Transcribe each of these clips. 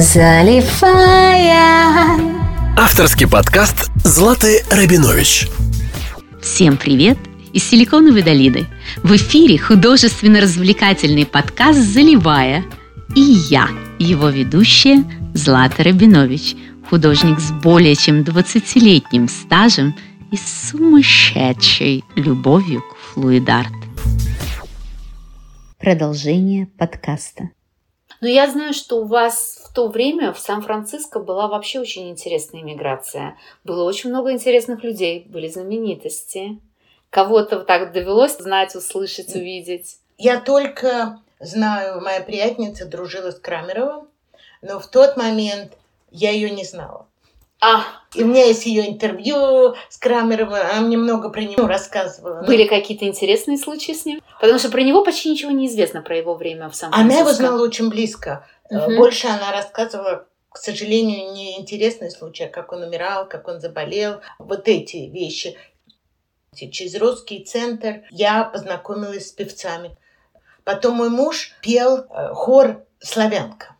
заливая. Авторский подкаст Златы Рабинович. Всем привет из Силиконовой долины. В эфире художественно-развлекательный подкаст «Заливая». И я, его ведущая Злата Рабинович, художник с более чем 20-летним стажем и сумасшедшей любовью к флуидарт. Продолжение подкаста. Но я знаю, что у вас в то время в Сан-Франциско была вообще очень интересная иммиграция. Было очень много интересных людей, были знаменитости. Кого-то так довелось знать, услышать, увидеть? Я только знаю, моя приятница дружила с Крамеровым, но в тот момент я ее не знала. А, И у меня есть ее интервью с Крамеровым, она мне много про него рассказывала. были какие-то интересные случаи с ним? Потому что про него почти ничего не известно, про его время в Сан-Франциско. Она его знала очень близко. Мгм. Больше она рассказывала, к сожалению, не интересные случаи, а как он умирал, как он заболел. Вот эти вещи. Через русский центр я познакомилась с певцами. Потом мой муж пел э, хор «Славянка».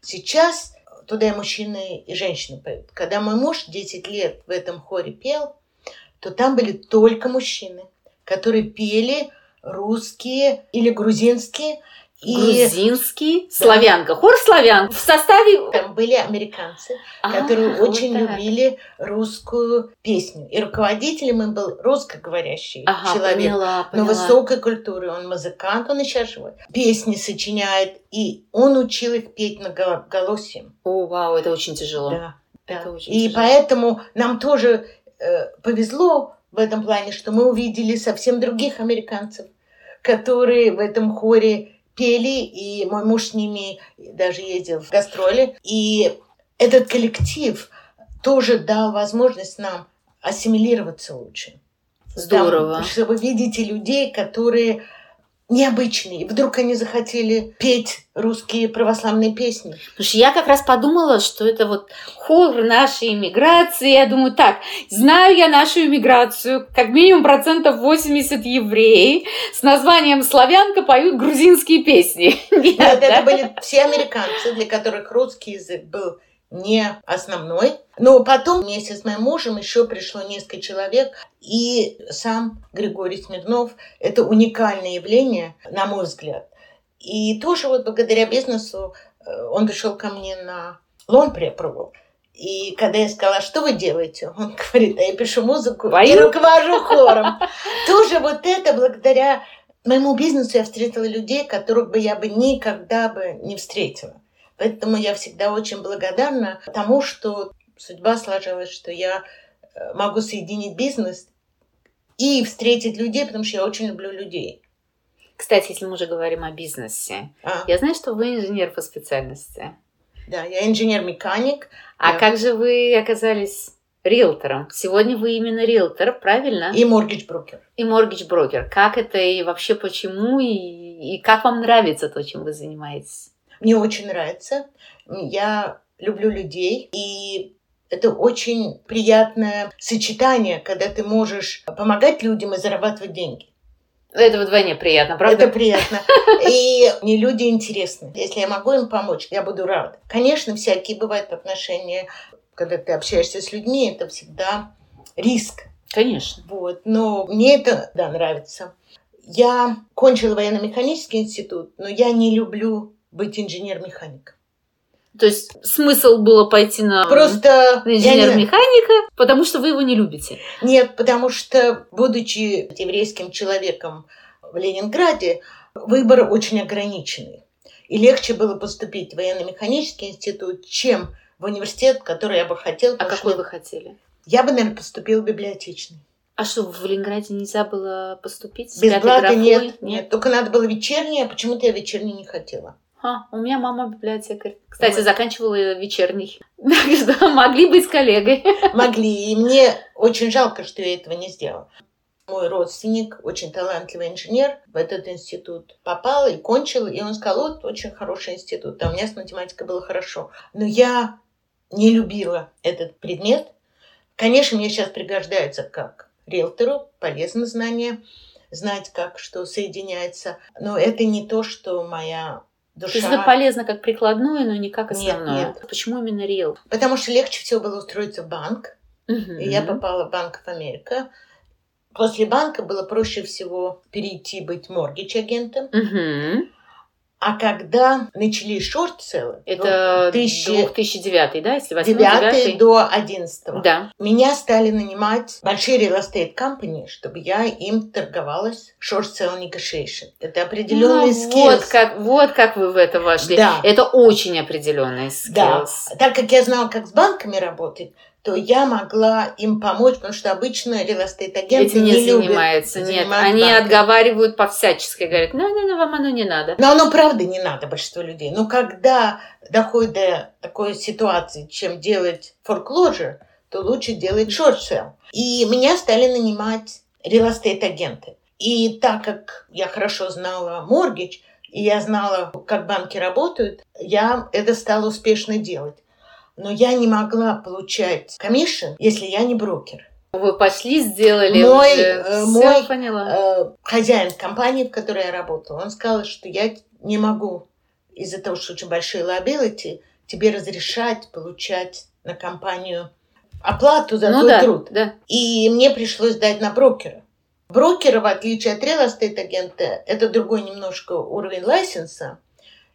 Сейчас туда и мужчины, и женщины поют. Когда мой муж 10 лет в этом хоре пел, то там были только мужчины, которые пели русские или грузинские. И Грузинский, славянка, хор славян в составе... там были американцы, которые А, вот очень так. любили русскую песню. И руководителем им был русскоговорящий Ага, человек. поняла, Но поняла. высокой культуры. Он музыкант, он и сейчас живой. Песни сочиняет. И он учил их петь многоголосием. О, вау, это очень тяжело. Да, Это да. очень И тяжело. поэтому нам тоже э, повезло в этом плане, что мы увидели совсем других американцев, которые в этом хоре пели, и мой муж с ними даже ездил в гастроли. И этот коллектив тоже дал возможность нам ассимилироваться лучше. Здорово. Там, что вы видите людей, которые необычные. И вдруг они захотели петь русские православные песни. Потому что я как раз подумала, что это вот хор нашей иммиграции. Я думаю, так, знаю я нашу иммиграцию, как минимум процентов 80 евреи с названием «Славянка» поют грузинские песни. Нет, Нет, да? это были все американцы, для которых русский язык был не основной. Но потом вместе с моим мужем еще пришло несколько человек, и сам Григорий Смирнов – это уникальное явление, на мой взгляд. И тоже вот благодаря бизнесу э, он пришел ко мне на лон препровал. И когда я сказала, что вы делаете, он говорит, а я пишу музыку и Пою. руковожу хором. Тоже вот это благодаря моему бизнесу я встретила людей, которых бы я бы никогда бы не встретила. Поэтому я всегда очень благодарна тому, что судьба сложилась, что я э, могу соединить бизнес и встретить людей, потому что я очень люблю людей. Кстати, если мы уже говорим о бизнесе, А, я знаю, что вы инженер по специальности. да, я инженер-механик. А Да. как же вы оказались риэлтором? Сегодня вы именно риэлтор, правильно? И моргидж-брокер. И моргидж-брокер. Как это и вообще почему? И, и как вам нравится то, чем вы занимаетесь? Мне очень нравится. Я люблю людей. И это очень приятное сочетание, когда ты можешь помогать людям и зарабатывать деньги. Это вдвойне приятно, правда? Это приятно. И мне люди интересны. Если я могу им помочь, я буду рада. Конечно, всякие бывают отношения, когда ты общаешься с людьми, это всегда риск. Конечно. Вот. Но мне это, да, нравится. Я кончила военно-механический институт, но я не люблю быть инженер-механиком. То есть смысл было пойти на, Просто я не- инженер-механика, потому что вы его не любите. Нет, потому что, будучи еврейским человеком в Ленинграде, выбор очень ограниченный. И легче было поступить в военно-механический институт, чем в университет, который я бы хотел. А какой что вы хотели? Я бы, наверное, поступила в библиотечный. А что, в Ленинграде нельзя было поступить? Без блата графой? нет, нет. Только надо было вечерний, а почему-то я вечерний не хотела. А, у меня мама библиотекарь. Кстати, Вот. заканчивала вечерний. Так что могли быть коллегой. Могли. И мне очень жалко, что я этого не сделала. Мой родственник, очень талантливый инженер, в этот институт попал и кончил. И он сказал, вот, очень хороший институт. А у меня с математикой было хорошо. Но я не любила этот предмет. Конечно, мне сейчас пригождается как риэлтору, полезно знание, знать, как что соединяется. Но это не то, что моя душа. То есть это полезно как прикладное, но не как основное. Нет, нет. Почему именно Real? Потому что легче всего было устроиться в банк. Угу. И я попала в Банк of Америка. После банка было проще всего перейти быть моргич-агентом. Угу. А когда начались шорт-селлы, это 2009, да, если 2009 до 11 да. меня стали нанимать большие real estate company, чтобы я им торговалась short-sell negotiation. Это определенный ну, skills. Вот как, вот как вы в это вошли. Да. Это очень определенный skills. Да. Так как я знала, как с банками работать, то я могла им помочь, потому что обычно релостейт-агенты Этим не, не любят занимаются. Нет, они отговаривают по-всячески, говорят, ну, ну, ну, вам оно не надо. Но оно правда не надо большинству людей. Но когда доходит до такой ситуации, чем делать foreclosure, то лучше делать sale. И меня стали нанимать релостейт-агенты. И так как я хорошо знала моргич, и я знала, как банки работают, я это стала успешно делать но я не могла получать комиссион, если я не брокер. Вы пошли, сделали мой, уже. Э, мой поняла. Э, хозяин компании, в которой я работала, он сказал, что я не могу из-за того, что очень большие liability, тебе разрешать получать на компанию оплату за ну, твой да, труд. Да. И мне пришлось дать на брокера. Брокера, в отличие от real estate агента, это другой немножко уровень лайсенса.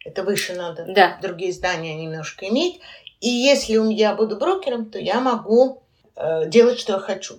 Это выше надо да. другие здания немножко иметь. И если я буду брокером, то я могу э, делать, что я хочу.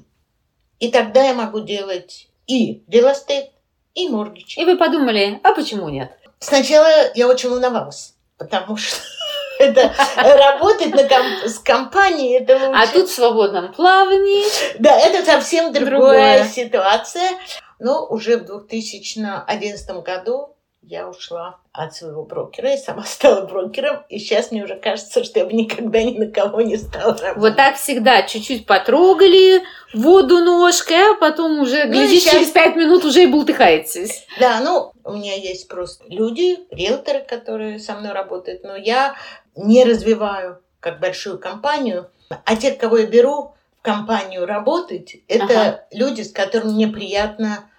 И тогда я могу делать и real estate, и mortgage. И вы подумали, а почему нет? Сначала я очень волновалась, потому что это работать на комп- с компанией, это лучше. А тут в свободном плавании. Да, это совсем другая ситуация. Но уже в 2011 году я ушла от своего брокера и сама стала брокером. И сейчас мне уже кажется, что я бы никогда ни на кого не стала работать. Вот так всегда. Чуть-чуть потрогали воду ножкой, а потом уже, ну, глядишь, сейчас... через пять минут уже и бултыхаетесь. Да, ну, у меня есть просто люди, риэлторы, которые со мной работают, но я не развиваю как большую компанию. А те, кого я беру в компанию работать, это ага. люди, с которыми мне приятно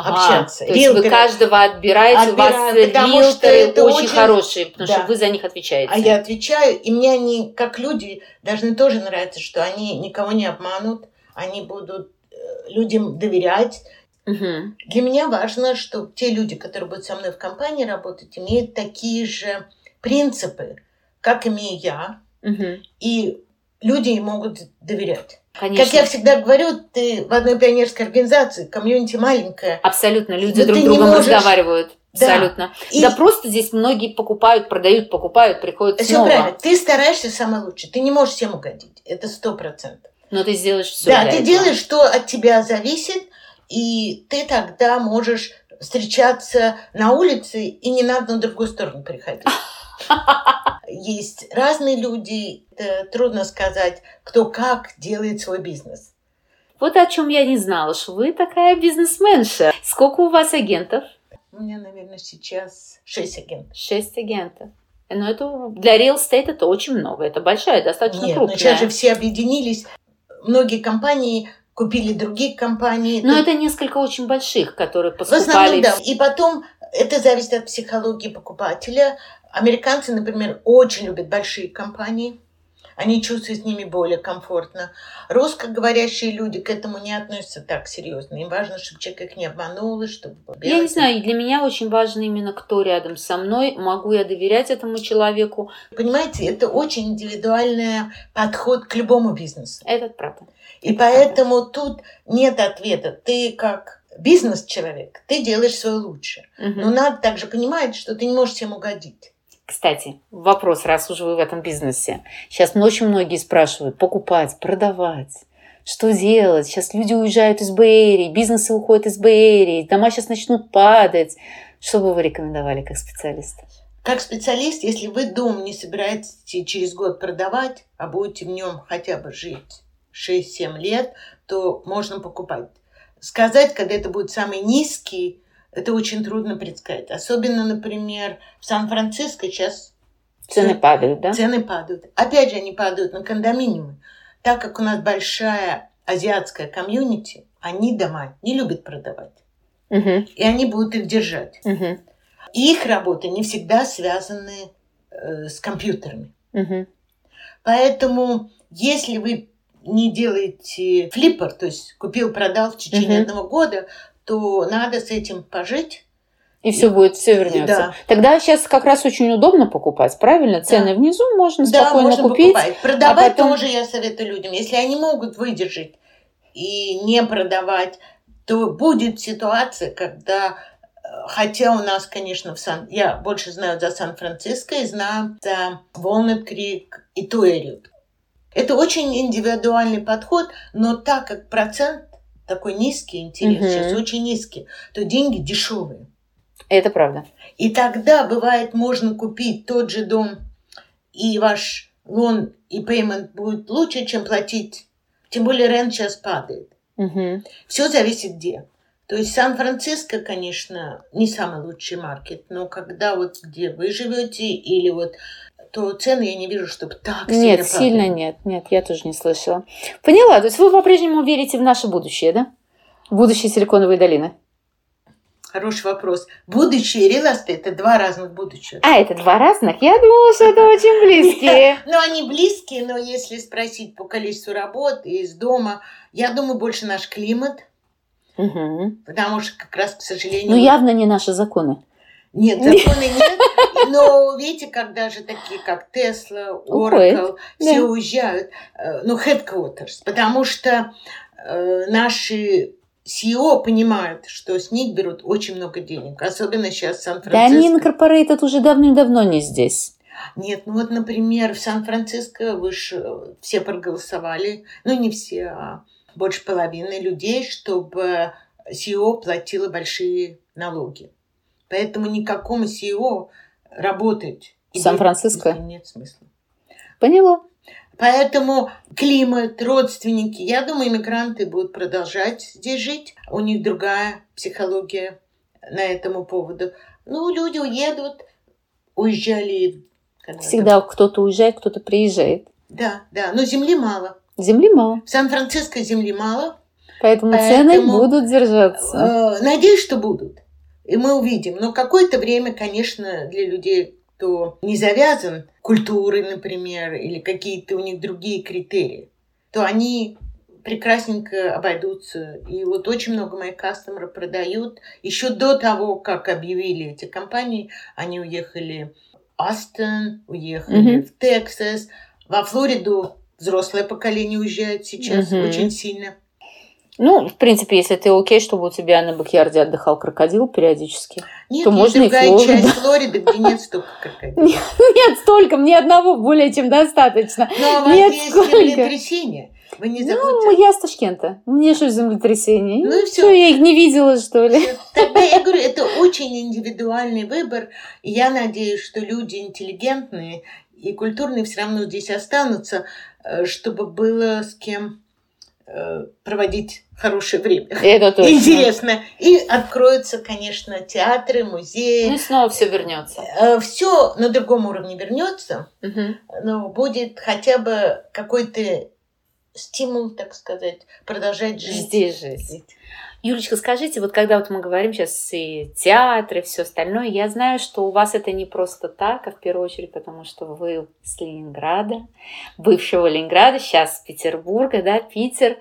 ага, общаться. То есть вы каждого отбираете, Отбираю, у вас риэлторы очень, очень хорошие, потому да. что вы за них отвечаете. А я отвечаю, и мне они, как люди, должны тоже нравиться, что они никого не обманут, они будут э, людям доверять. Угу. Для меня важно, что те люди, которые будут со мной в компании работать, имеют такие же принципы, как имею я, угу. и люди могут доверять. Конечно. Как я всегда говорю, ты в одной пионерской организации, комьюнити маленькая. Абсолютно, люди друг с другом можешь... разговаривают. Да. Абсолютно. И... Да просто здесь многие покупают, продают, покупают, приходят все снова. правильно. Ты стараешься самое лучшее. Ты не можешь всем угодить. Это сто процентов. Но ты сделаешь все. Да, ты этого. делаешь, что от тебя зависит, и ты тогда можешь встречаться на улице, и не надо на другую сторону приходить. Есть разные люди, трудно сказать, кто как делает свой бизнес. Вот о чем я не знала, что вы такая бизнесменша. Сколько у вас агентов? У меня, наверное, сейчас шесть агентов. Шесть агентов. Но это для real estate это очень много. Это большая, достаточно Нет, крупная. Но сейчас же все объединились. Многие компании купили другие компании. Но это несколько очень больших, которые поскупали. В основном, да. И потом это зависит от психологии покупателя. Американцы, например, очень любят большие компании. Они чувствуют с ними более комфортно. Русскоговорящие люди к этому не относятся так серьезно. Им важно, чтобы человек их не обманул, и чтобы... Я не знаю, для меня очень важно именно, кто рядом со мной. Могу я доверять этому человеку? Понимаете, это очень индивидуальный подход к любому бизнесу. Это правда. И это поэтому правда. тут нет ответа. Ты как бизнес-человек, ты делаешь свое лучшее. Угу. Но надо также понимать, что ты не можешь всем угодить. Кстати, вопрос, раз уже вы в этом бизнесе. Сейчас очень многие спрашивают, покупать, продавать. Что делать? Сейчас люди уезжают из Бэйрии, бизнесы уходят из Бэйрии, дома сейчас начнут падать. Что бы вы рекомендовали как специалист? Как специалист, если вы дом не собираетесь через год продавать, а будете в нем хотя бы жить 6-7 лет, то можно покупать. Сказать, когда это будет самый низкий это очень трудно предсказать. Особенно, например, в Сан-Франциско сейчас цены падают, да? Цены падают. Опять же, они падают на кондоминиумы. Так как у нас большая азиатская комьюнити, они дома не любят продавать. Угу. И они будут их держать. Угу. их работы не всегда связаны э, с компьютерами. Мгм. Поэтому, если вы не делаете флиппер, то есть купил-продал в течение Мгм. одного года, то надо с этим пожить. И все будет, все вернется. Да. Тогда сейчас как раз очень удобно покупать, правильно? Цены внизу можно да, спокойно можно купить. покупать. Продавать а потом- тоже я советую людям. Если они могут выдержать и не продавать, то будет ситуация, когда э, Хотя у нас, конечно, в Сан... я больше знаю за Сан-Франциско и знаю за Волнет Крик и Туэрию. Это очень индивидуальный подход, но так как процент такой низкий, интерес Мгм. сейчас очень низкий, то деньги дешевые. Это правда. И тогда, бывает, можно купить тот же дом, и ваш лон и payment будет лучше, чем платить. Тем более рент сейчас падает. Мгм. Все зависит где. То есть Сан-Франциско, конечно, не самый лучший маркет, но когда вот где вы живете или вот то цены я не вижу, чтобы так сильно Нет, сильно нет. Нет, я тоже не слышала. Поняла. То есть вы по-прежнему верите в наше будущее, да? Будущее Силиконовой долины. Хороший вопрос. Будущее и estate – это два разных будущих. А, это два разных? Я думала, что это очень близкие. Ну, они близкие, но если спросить по количеству работ и из дома, я думаю, больше наш климат, потому что как раз, к сожалению, Ну, явно не наши законы. Нет, закона нет. Но видите, когда же такие, как Tesla, Уходят, Oracle, все уезжают, э, ну, headquarters, потому что э, наши CEO понимают, что с них берут очень много денег, особенно сейчас в Да они Сан-Франциско. Incorporated уже давным-давно не здесь. Нет, ну вот, например, в Сан-Франциско вы ж, э, все проголосовали, ну не все, а больше половины людей, чтобы CEO платила большие налоги. Поэтому никакому CEO работать В Сан-Франциско? нет смысла. Поняла. Поэтому климат, родственники, я думаю, иммигранты будут продолжать здесь жить. У них другая психология на этому поводу. Ну, люди уедут, уезжали. Всегда кто-то уезжает, кто-то приезжает. Да, да, но земли мало. Земли мало. В Сан-Франциско земли мало. Поэтому, Поэтому, цены будут держаться. Э, Надеюсь, что будут. И мы увидим. Но какое-то время, конечно, для людей, кто не завязан культурой, например, или какие-то у них другие критерии, то они прекрасненько обойдутся. И вот очень много моих кастомеров продают. Еще до того, как объявили эти компании, они уехали в Астон, уехали Мгм. в Тексас, во Флориду. Взрослое поколение уезжает сейчас Мгм. очень сильно. Ну, в принципе, если ты окей, чтобы у тебя на бэкьярде отдыхал крокодил периодически. Нет, то можно и другая Флорида. часть Флориды, где нет столько крокодилов. Нет, столько, мне одного более чем достаточно. Но у вас Нет, есть сколько? землетрясение. Вы не Ну, забудьте. я с Ташкента. Мне что землетрясение? Ну и Что, всё. я их не видела, что ли? Тогда я говорю, это очень индивидуальный выбор. И я надеюсь, что люди интеллигентные и культурные все равно здесь останутся, э, чтобы было с кем проводить хорошее время. Это точно. Интересно. И откроются, конечно, театры, музеи. Ну и снова все вернется. Все на другом уровне вернется. но будет хотя бы какой-то стимул, так сказать, продолжать жить. Здесь жить. Юлечка, скажите, вот когда вот мы говорим сейчас и театры, все остальное, я знаю, что у вас это не просто так, а в первую очередь потому, что вы с Ленинграда, бывшего Ленинграда, сейчас Петербурга, да, Питер.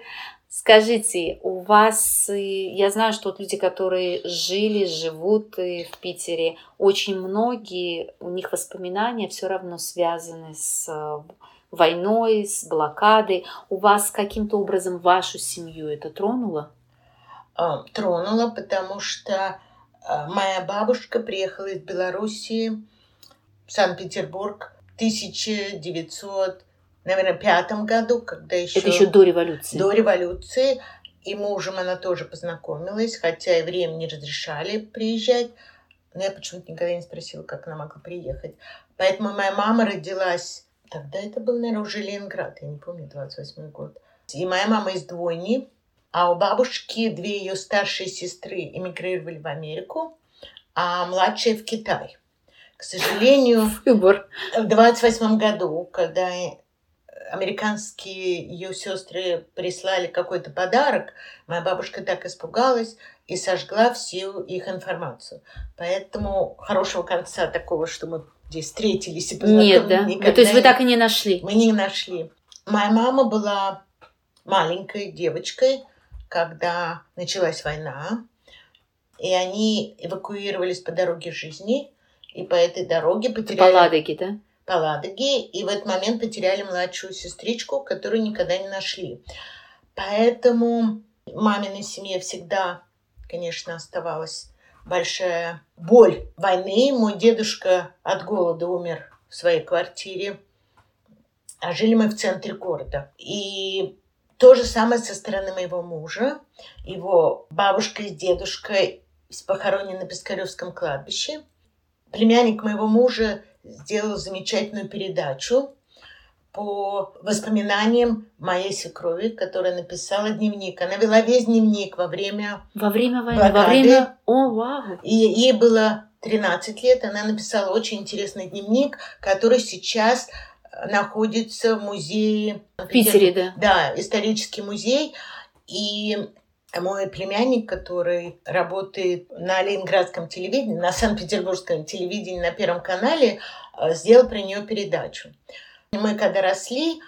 Скажите, у вас, я знаю, что вот люди, которые жили, живут в Питере, очень многие, у них воспоминания все равно связаны с э, войной, с блокадой. У вас каким-то образом вашу семью это тронуло? А, Тронула, потому что а, моя бабушка приехала из Белоруссии в Санкт-Петербург в 1900, наверное, пятом году, когда еще, Это еще до революции. до революции. И мужем она тоже познакомилась, хотя и время не разрешали приезжать. Но я почему-то никогда не спросила, как она могла приехать. Поэтому моя мама родилась... Тогда это был, наверное, уже Ленинград, я не помню, 28 год. И моя мама из двойни, а у бабушки две ее старшие сестры эмигрировали в Америку, а младшая в Китай. К сожалению, Выбор. в 28 году, когда американские ее сестры прислали какой-то подарок, моя бабушка так испугалась и сожгла всю их информацию. Поэтому хорошего конца такого, что мы здесь встретились и познакомились. Нет, да? Ну, то есть вы так и не нашли? Мы не нашли. Моя мама была маленькой девочкой, когда началась война, и они эвакуировались по дороге жизни, и по этой дороге потеряли... По Ладоге, да? По Ладоге, и в этот момент потеряли младшую сестричку, которую никогда не нашли. Поэтому маминой семье всегда, конечно, оставалась большая боль войны. Мой дедушка от голода умер в своей квартире, а жили мы в центре города. И то же самое со стороны моего мужа. Его бабушка и дедушка похоронены на Пискаревском кладбище. Племянник моего мужа сделал замечательную передачу по воспоминаниям моей свекрови, которая написала дневник. Она вела весь дневник во время Во время войны? блокады. Во время... О, вау! И ей было 13 лет. Она написала очень интересный дневник, который сейчас находится в музее... В Питере, да. Да, исторический музей. И мой племянник, который работает на Ленинградском телевидении, на Санкт-Петербургском телевидении на Первом канале, э, сделал про нее передачу. Мы, когда росли,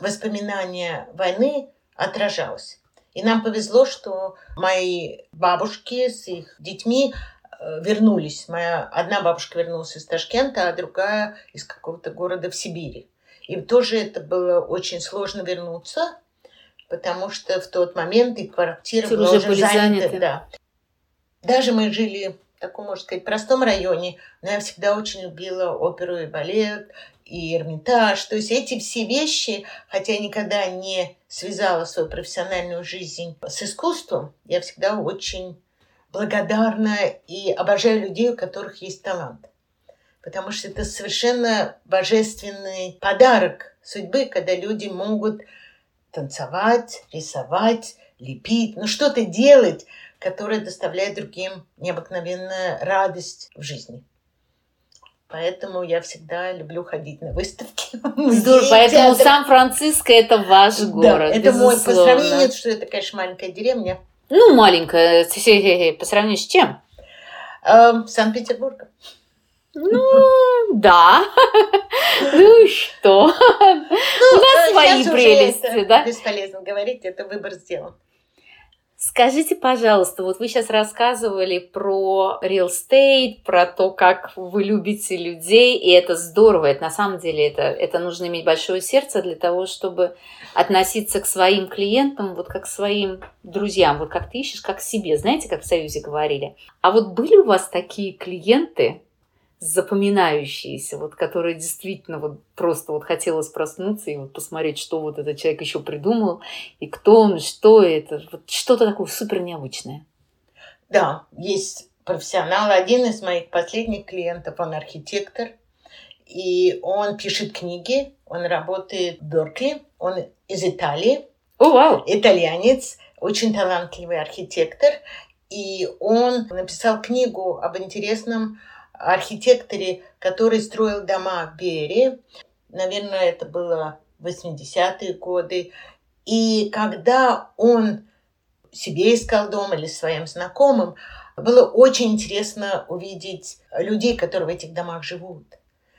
воспоминания войны отражалось. И нам повезло, что мои бабушки с их детьми вернулись. Моя одна бабушка вернулась из Ташкента, а другая из какого-то города в Сибири. И тоже это было очень сложно вернуться, потому что в тот момент и квартира Все была уже занята. заняты. Да. Даже мы жили в таком, можно сказать, простом районе, но я всегда очень любила оперу и балет, и Эрмитаж. То есть эти все вещи, хотя я никогда не связала свою профессиональную жизнь с искусством, я всегда очень благодарна и обожаю людей, у которых есть талант. Потому что это совершенно божественный подарок судьбы, когда люди могут танцевать, рисовать, лепить, ну что-то делать, которое доставляет другим необыкновенную радость в жизни. Поэтому я всегда люблю ходить на выставки. Здорово, поэтому. Сан-Франциско это ваш Да, город, это мой, по безусловно. сравнению, что это, конечно, маленькая деревня, Ну, маленькая, хе-хе-хе, по сравнению с чем? э, Санкт-Петербурга. Ну, да. Ну и что? У нас э, свои прелести, да? Бесполезно говорить, это выбор сделан. Скажите, пожалуйста, вот вы сейчас рассказывали про real estate, про то, как вы любите людей, и это здорово, это на самом деле это, это нужно иметь большое сердце для того, чтобы относиться к своим клиентам вот как к своим друзьям, вот как ты ищешь, как к себе, знаете, как в Союзе говорили. А вот были у вас такие клиенты, запоминающиеся, вот, которые действительно вот просто вот хотелось проснуться и вот посмотреть, что вот этот человек еще придумал, и кто он, что это, вот что-то такое супер необычное. Да, есть профессионал. Один из моих последних клиентов, он архитектор, и он пишет книги, он работает в Беркли, он из Италии, О, вау! итальянец, очень талантливый архитектор, и он написал книгу об интересном архитекторе, который строил дома в Бере. Наверное, это было 80-е годы. И когда он себе искал дом или своим знакомым, было очень интересно увидеть людей, которые в этих домах живут.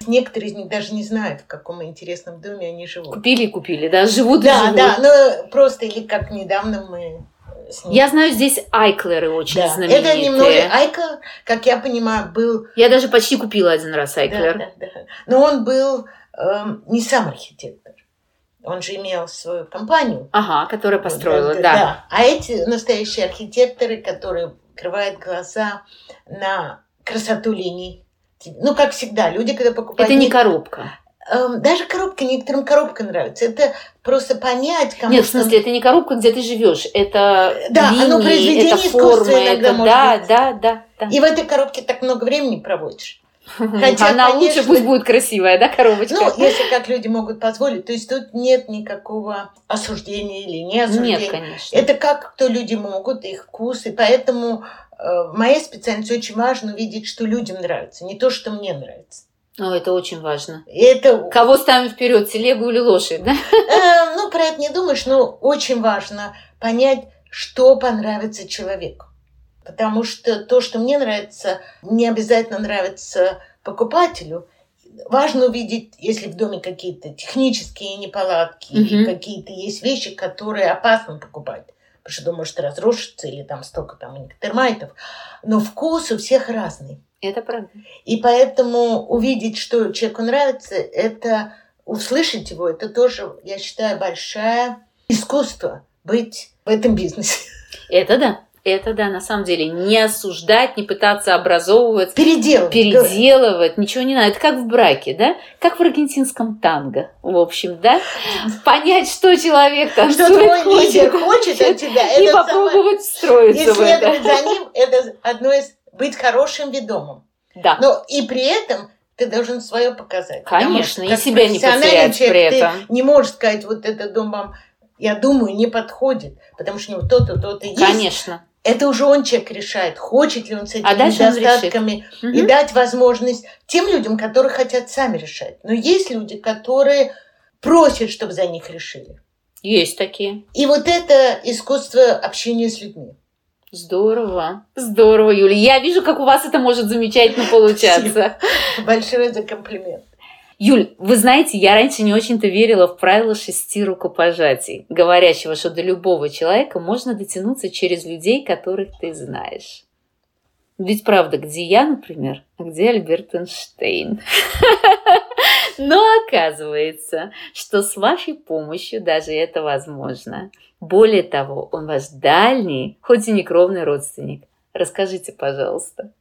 Некоторые из них даже не знают, в каком интересном доме они живут. Купили и купили, да, живут и Да, живут. да, но просто или как недавно мы с ним Я знаю, здесь Айклеры очень да. знаменитые. Это немного Айка, как я понимаю, был Я даже почти купила один раз Да, Айклер. да, да. Но он был эм, не сам архитектор. Он же имел свою компанию. Ага, которая построила, Да, да. А эти настоящие архитекторы, которые открывают глаза на красоту линий. Ну, как всегда, люди, когда покупают... Это не- коробка. Эм, даже коробка, некоторым коробка нравится. Это просто понять, кому Нет, в смысле, это не коробка, где ты живешь. Это Да, оно линии, произведение это искусства формы, иногда это может да, быть. да, да, да. И в этой коробке так много времени проводишь. Хотя, Она лучше конечно- пусть будет красивая, да, коробочка? Ну, если как люди могут позволить. То есть тут нет никакого осуждения или не осуждения. Нет, конечно. Это как кто люди могут, их вкус. И поэтому э, в моей специальности очень важно увидеть, что людям нравится, не то, что мне нравится. Ну, это очень важно. Это, Кого ставим вперед, телегу или лошадь, да? э, ну, про это не думаешь, но очень важно понять, что понравится человеку. Потому что то, что мне нравится, не обязательно нравится покупателю. Важно увидеть, если в доме какие-то технические неполадки Мгм. или какие-то есть вещи, которые опасно покупать. Потому что дом может разрушиться или там столько там у них термайтов. Но вкус у всех разный. Это правда. И поэтому увидеть, что человеку нравится, это услышать его, это тоже, я считаю, большое искусство быть в этом бизнесе. Это да. Это да, на самом деле. Не осуждать, не пытаться образовывать, Переделывать. переделывать, ничего не надо. Это как в браке, да? Как в аргентинском танго, в общем, да? Понять, что человек Что танцует, твой хочет, хочет от тебя, и это самое- попробовать встроиться И в это. за ним, это одно из быть хорошим ведомым. Да. Но и при этом ты должен свое показать. Конечно, что и себя не потерять при человек, этом. Ты не можешь сказать, вот этот дом вам, я думаю, не подходит, потому что у него то-то, то-то есть. Конечно. Это уже он человек решает, хочет ли он с этими А дальше он недостатками и Мгм. дать возможность тем людям, которые хотят сами решать. Но есть люди, которые просят, чтобы за них решили. Есть такие. И вот это искусство общения с людьми. Здорово. Здорово, Юля. Я вижу, как у вас это может замечательно получаться. Большое за комплимент. Юль, вы знаете, я раньше не очень-то верила в правило шести рукопожатий, говорящего, что до любого человека можно дотянуться через людей, которых ты знаешь. Ведь правда, где я, например, а где Альберт Эйнштейн? Но оказывается, что с вашей помощью даже это возможно. Более того, он ваш дальний, хоть и не кровный родственник. Расскажите, пожалуйста.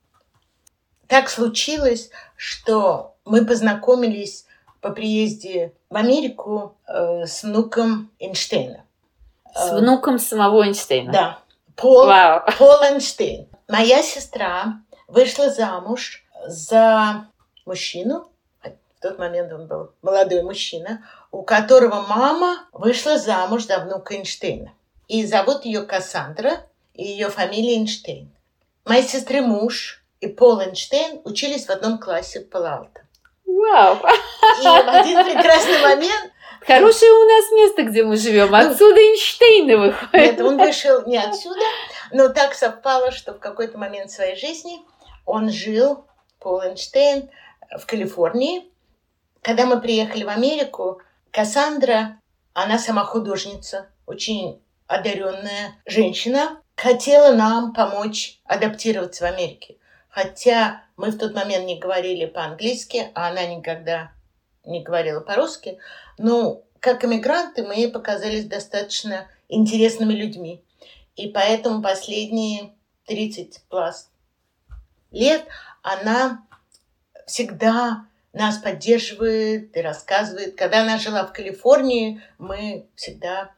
Так случилось, что мы познакомились по приезде в Америку э, с внуком Эйнштейна. С Э, внуком самого Эйнштейна. Да. Пол, Вау. Пол Эйнштейн. Моя сестра вышла замуж за мужчину, в тот момент он был молодой мужчина, у которого мама вышла замуж за внука Эйнштейна. И зовут ее Кассандра, и ее фамилия Эйнштейн. Моей сестры муж и Пол Эйнштейн учились в одном классе в Палалто. Вау. И в один прекрасный момент Хорошее у нас место, где мы живем. Отсюда Эйнштейны выходят. Нет, он вышел не отсюда, но так совпало, что в какой-то момент своей жизни он жил, Пол Эйнштейн, в Калифорнии. Когда мы приехали в Америку, Кассандра, она сама художница, очень одаренная женщина, хотела нам помочь адаптироваться в Америке. Хотя мы в тот момент не говорили по-английски, а она никогда не говорила по-русски. Но как иммигранты мы ей показались достаточно интересными людьми. И поэтому последние 30 плюс лет она всегда нас поддерживает и рассказывает. Когда она жила в Калифорнии, мы всегда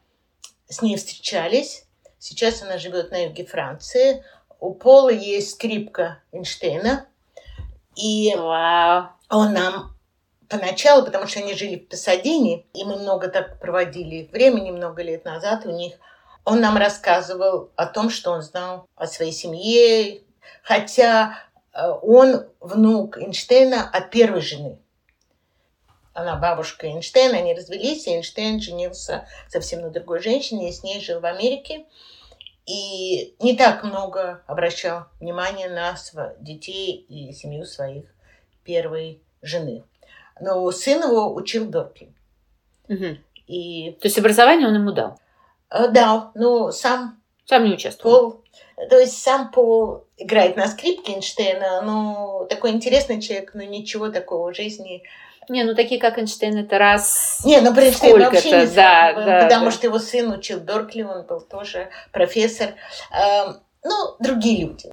с ней встречались. Сейчас она живет на юге Франции. У Пола есть скрипка Эйнштейна. И Вау. он нам поначалу, потому что они жили в Пасадине, и мы много так проводили времени, много лет назад у них, он нам рассказывал о том, что он знал о своей семье, хотя он внук Эйнштейна от первой жены. Она бабушка Эйнштейна, они развелись, и Эйнштейн женился совсем на другой женщине, и с ней жил в Америке. И не так много обращал внимания на детей и семью своих первой жены. Но сын его учил Доркли. Мгм. И То есть образование он ему дал. э, да, ну сам Сам не участвовал. Пол, то есть сам Пол играет на скрипке Эйнштейна, ну такой интересный человек, но ничего такого в жизни. Не, ну такие как Эйнштейн, это раз... Не, ну про Эйнштейна вообще не да, знаю, да, потому да. что его сын учил Доркли, он был тоже профессор. Эм, ну, другие люди.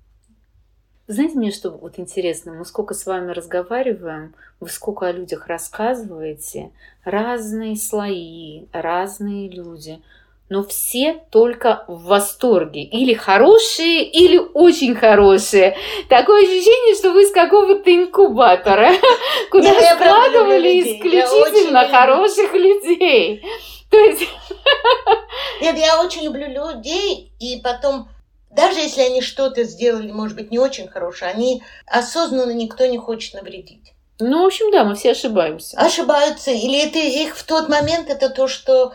Знаете, мне что вот интересно, мы сколько с вами разговариваем, вы сколько о людях рассказываете, разные слои, разные люди, но все только в восторге. Или хорошие, или очень хорошие. Такое ощущение, что вы из какого-то инкубатора, куда складывали исключительно хороших людей. То есть, Нет, я очень люблю людей, и потом, даже если они что-то сделали, может быть, не очень хорошее, они осознанно никто не хочет навредить. Ну, в общем, да, мы все ошибаемся. Ошибаются. Или это их в тот момент, это то, что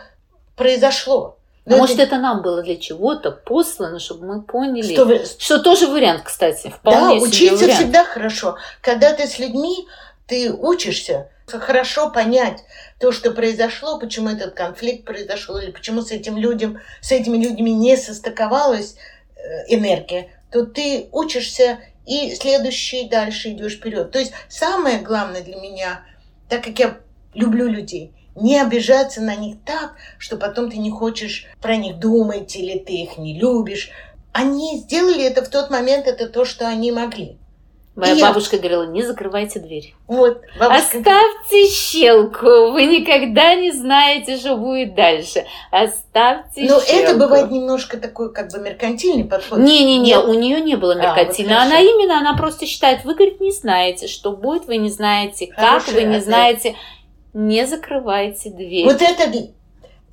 произошло. Но Может, это... это нам было для чего-то послано, чтобы мы поняли, что, вы... что тоже вариант, кстати, вполне Да, учиться вариант. всегда хорошо. Когда ты с людьми, ты учишься хорошо понять то, что произошло, почему этот конфликт произошел, или почему с этим людям, с этими людьми не состыковалась э, энергия, то ты учишься и следующий дальше идешь вперед. То есть самое главное для меня, так как я люблю людей, не обижаться на них так, что потом ты не хочешь про них думать или ты их не любишь. Они сделали это в тот момент, это то, что они могли. Моя и бабушка я... говорила, не закрывайте дверь. Вот, бабушка... Оставьте щелку, вы никогда не знаете, что будет дальше. Оставьте Но щелку. это бывает немножко такой как бы меркантильный подход. Не-не-не, у нее не было меркантильного. А, вот она именно, она просто считает, вы, говорит, не знаете, что будет, вы не знаете, как, вы не ответ. знаете. Не закрывайте дверь. Вот это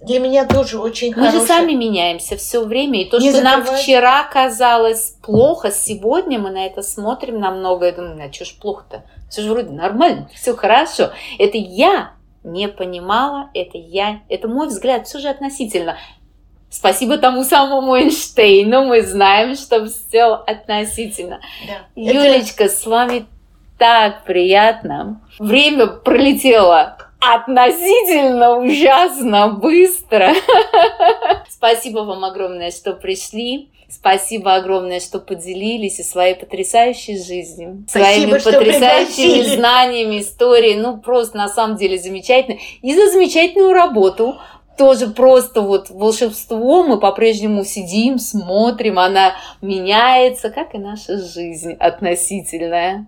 для меня тоже очень Мы хорошее. же сами меняемся все время. И то, не что закрывай. нам вчера казалось плохо, сегодня мы на это смотрим намного и думаем, а что ж плохо-то? Все же вроде нормально, все хорошо. Это я не понимала, это я, это мой взгляд, все же относительно. Спасибо тому самому Эйнштейну, мы знаем, что все относительно. Да. Юлечка, это... с вами так приятно. Время пролетело относительно ужасно быстро. Спасибо вам огромное, что пришли. Спасибо огромное, что поделились и своей потрясающей жизнью, Спасибо, своими потрясающими знаниями, историей. Ну, просто на самом деле замечательно. И за замечательную работу. Тоже просто вот волшебство. Мы по-прежнему сидим, смотрим, она меняется, как и наша жизнь относительная.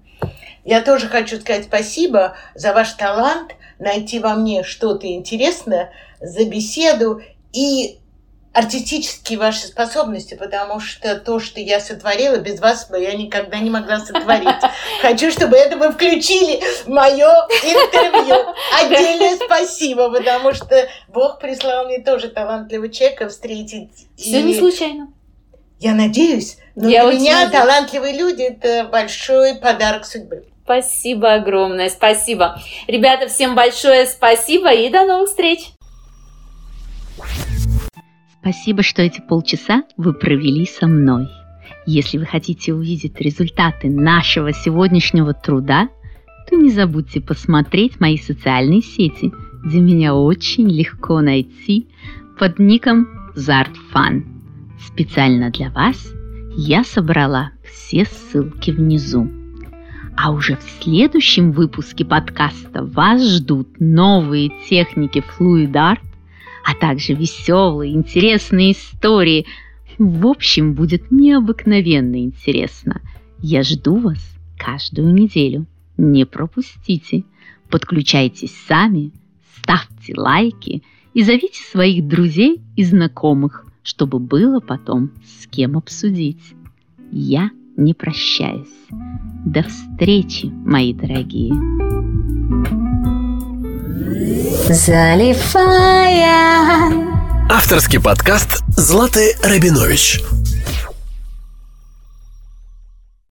Я тоже хочу сказать спасибо за ваш талант, найти во мне что-то интересное, за беседу и артистические ваши способности, потому что то, что я сотворила, без вас бы я никогда не могла сотворить. Хочу, чтобы это вы включили в мое интервью. Отдельное спасибо, потому что Бог прислал мне тоже талантливого человека встретить. Все и... не случайно. Я надеюсь, но я для меня надеюсь. талантливые люди – это большой подарок судьбы. Спасибо огромное, спасибо. Ребята, всем большое спасибо и до новых встреч. Спасибо, что эти полчаса вы провели со мной. Если вы хотите увидеть результаты нашего сегодняшнего труда, то не забудьте посмотреть мои социальные сети, где меня очень легко найти под ником ZartFun. Специально для вас я собрала все ссылки внизу. А уже в следующем выпуске подкаста вас ждут новые техники Fluid Art, а также веселые, интересные истории. В общем, будет необыкновенно интересно. Я жду вас каждую неделю. Не пропустите. Подключайтесь сами, ставьте лайки и зовите своих друзей и знакомых, чтобы было потом с кем обсудить. Я не прощаюсь. До встречи, мои дорогие. Заливая. Авторский подкаст Златы Рабинович.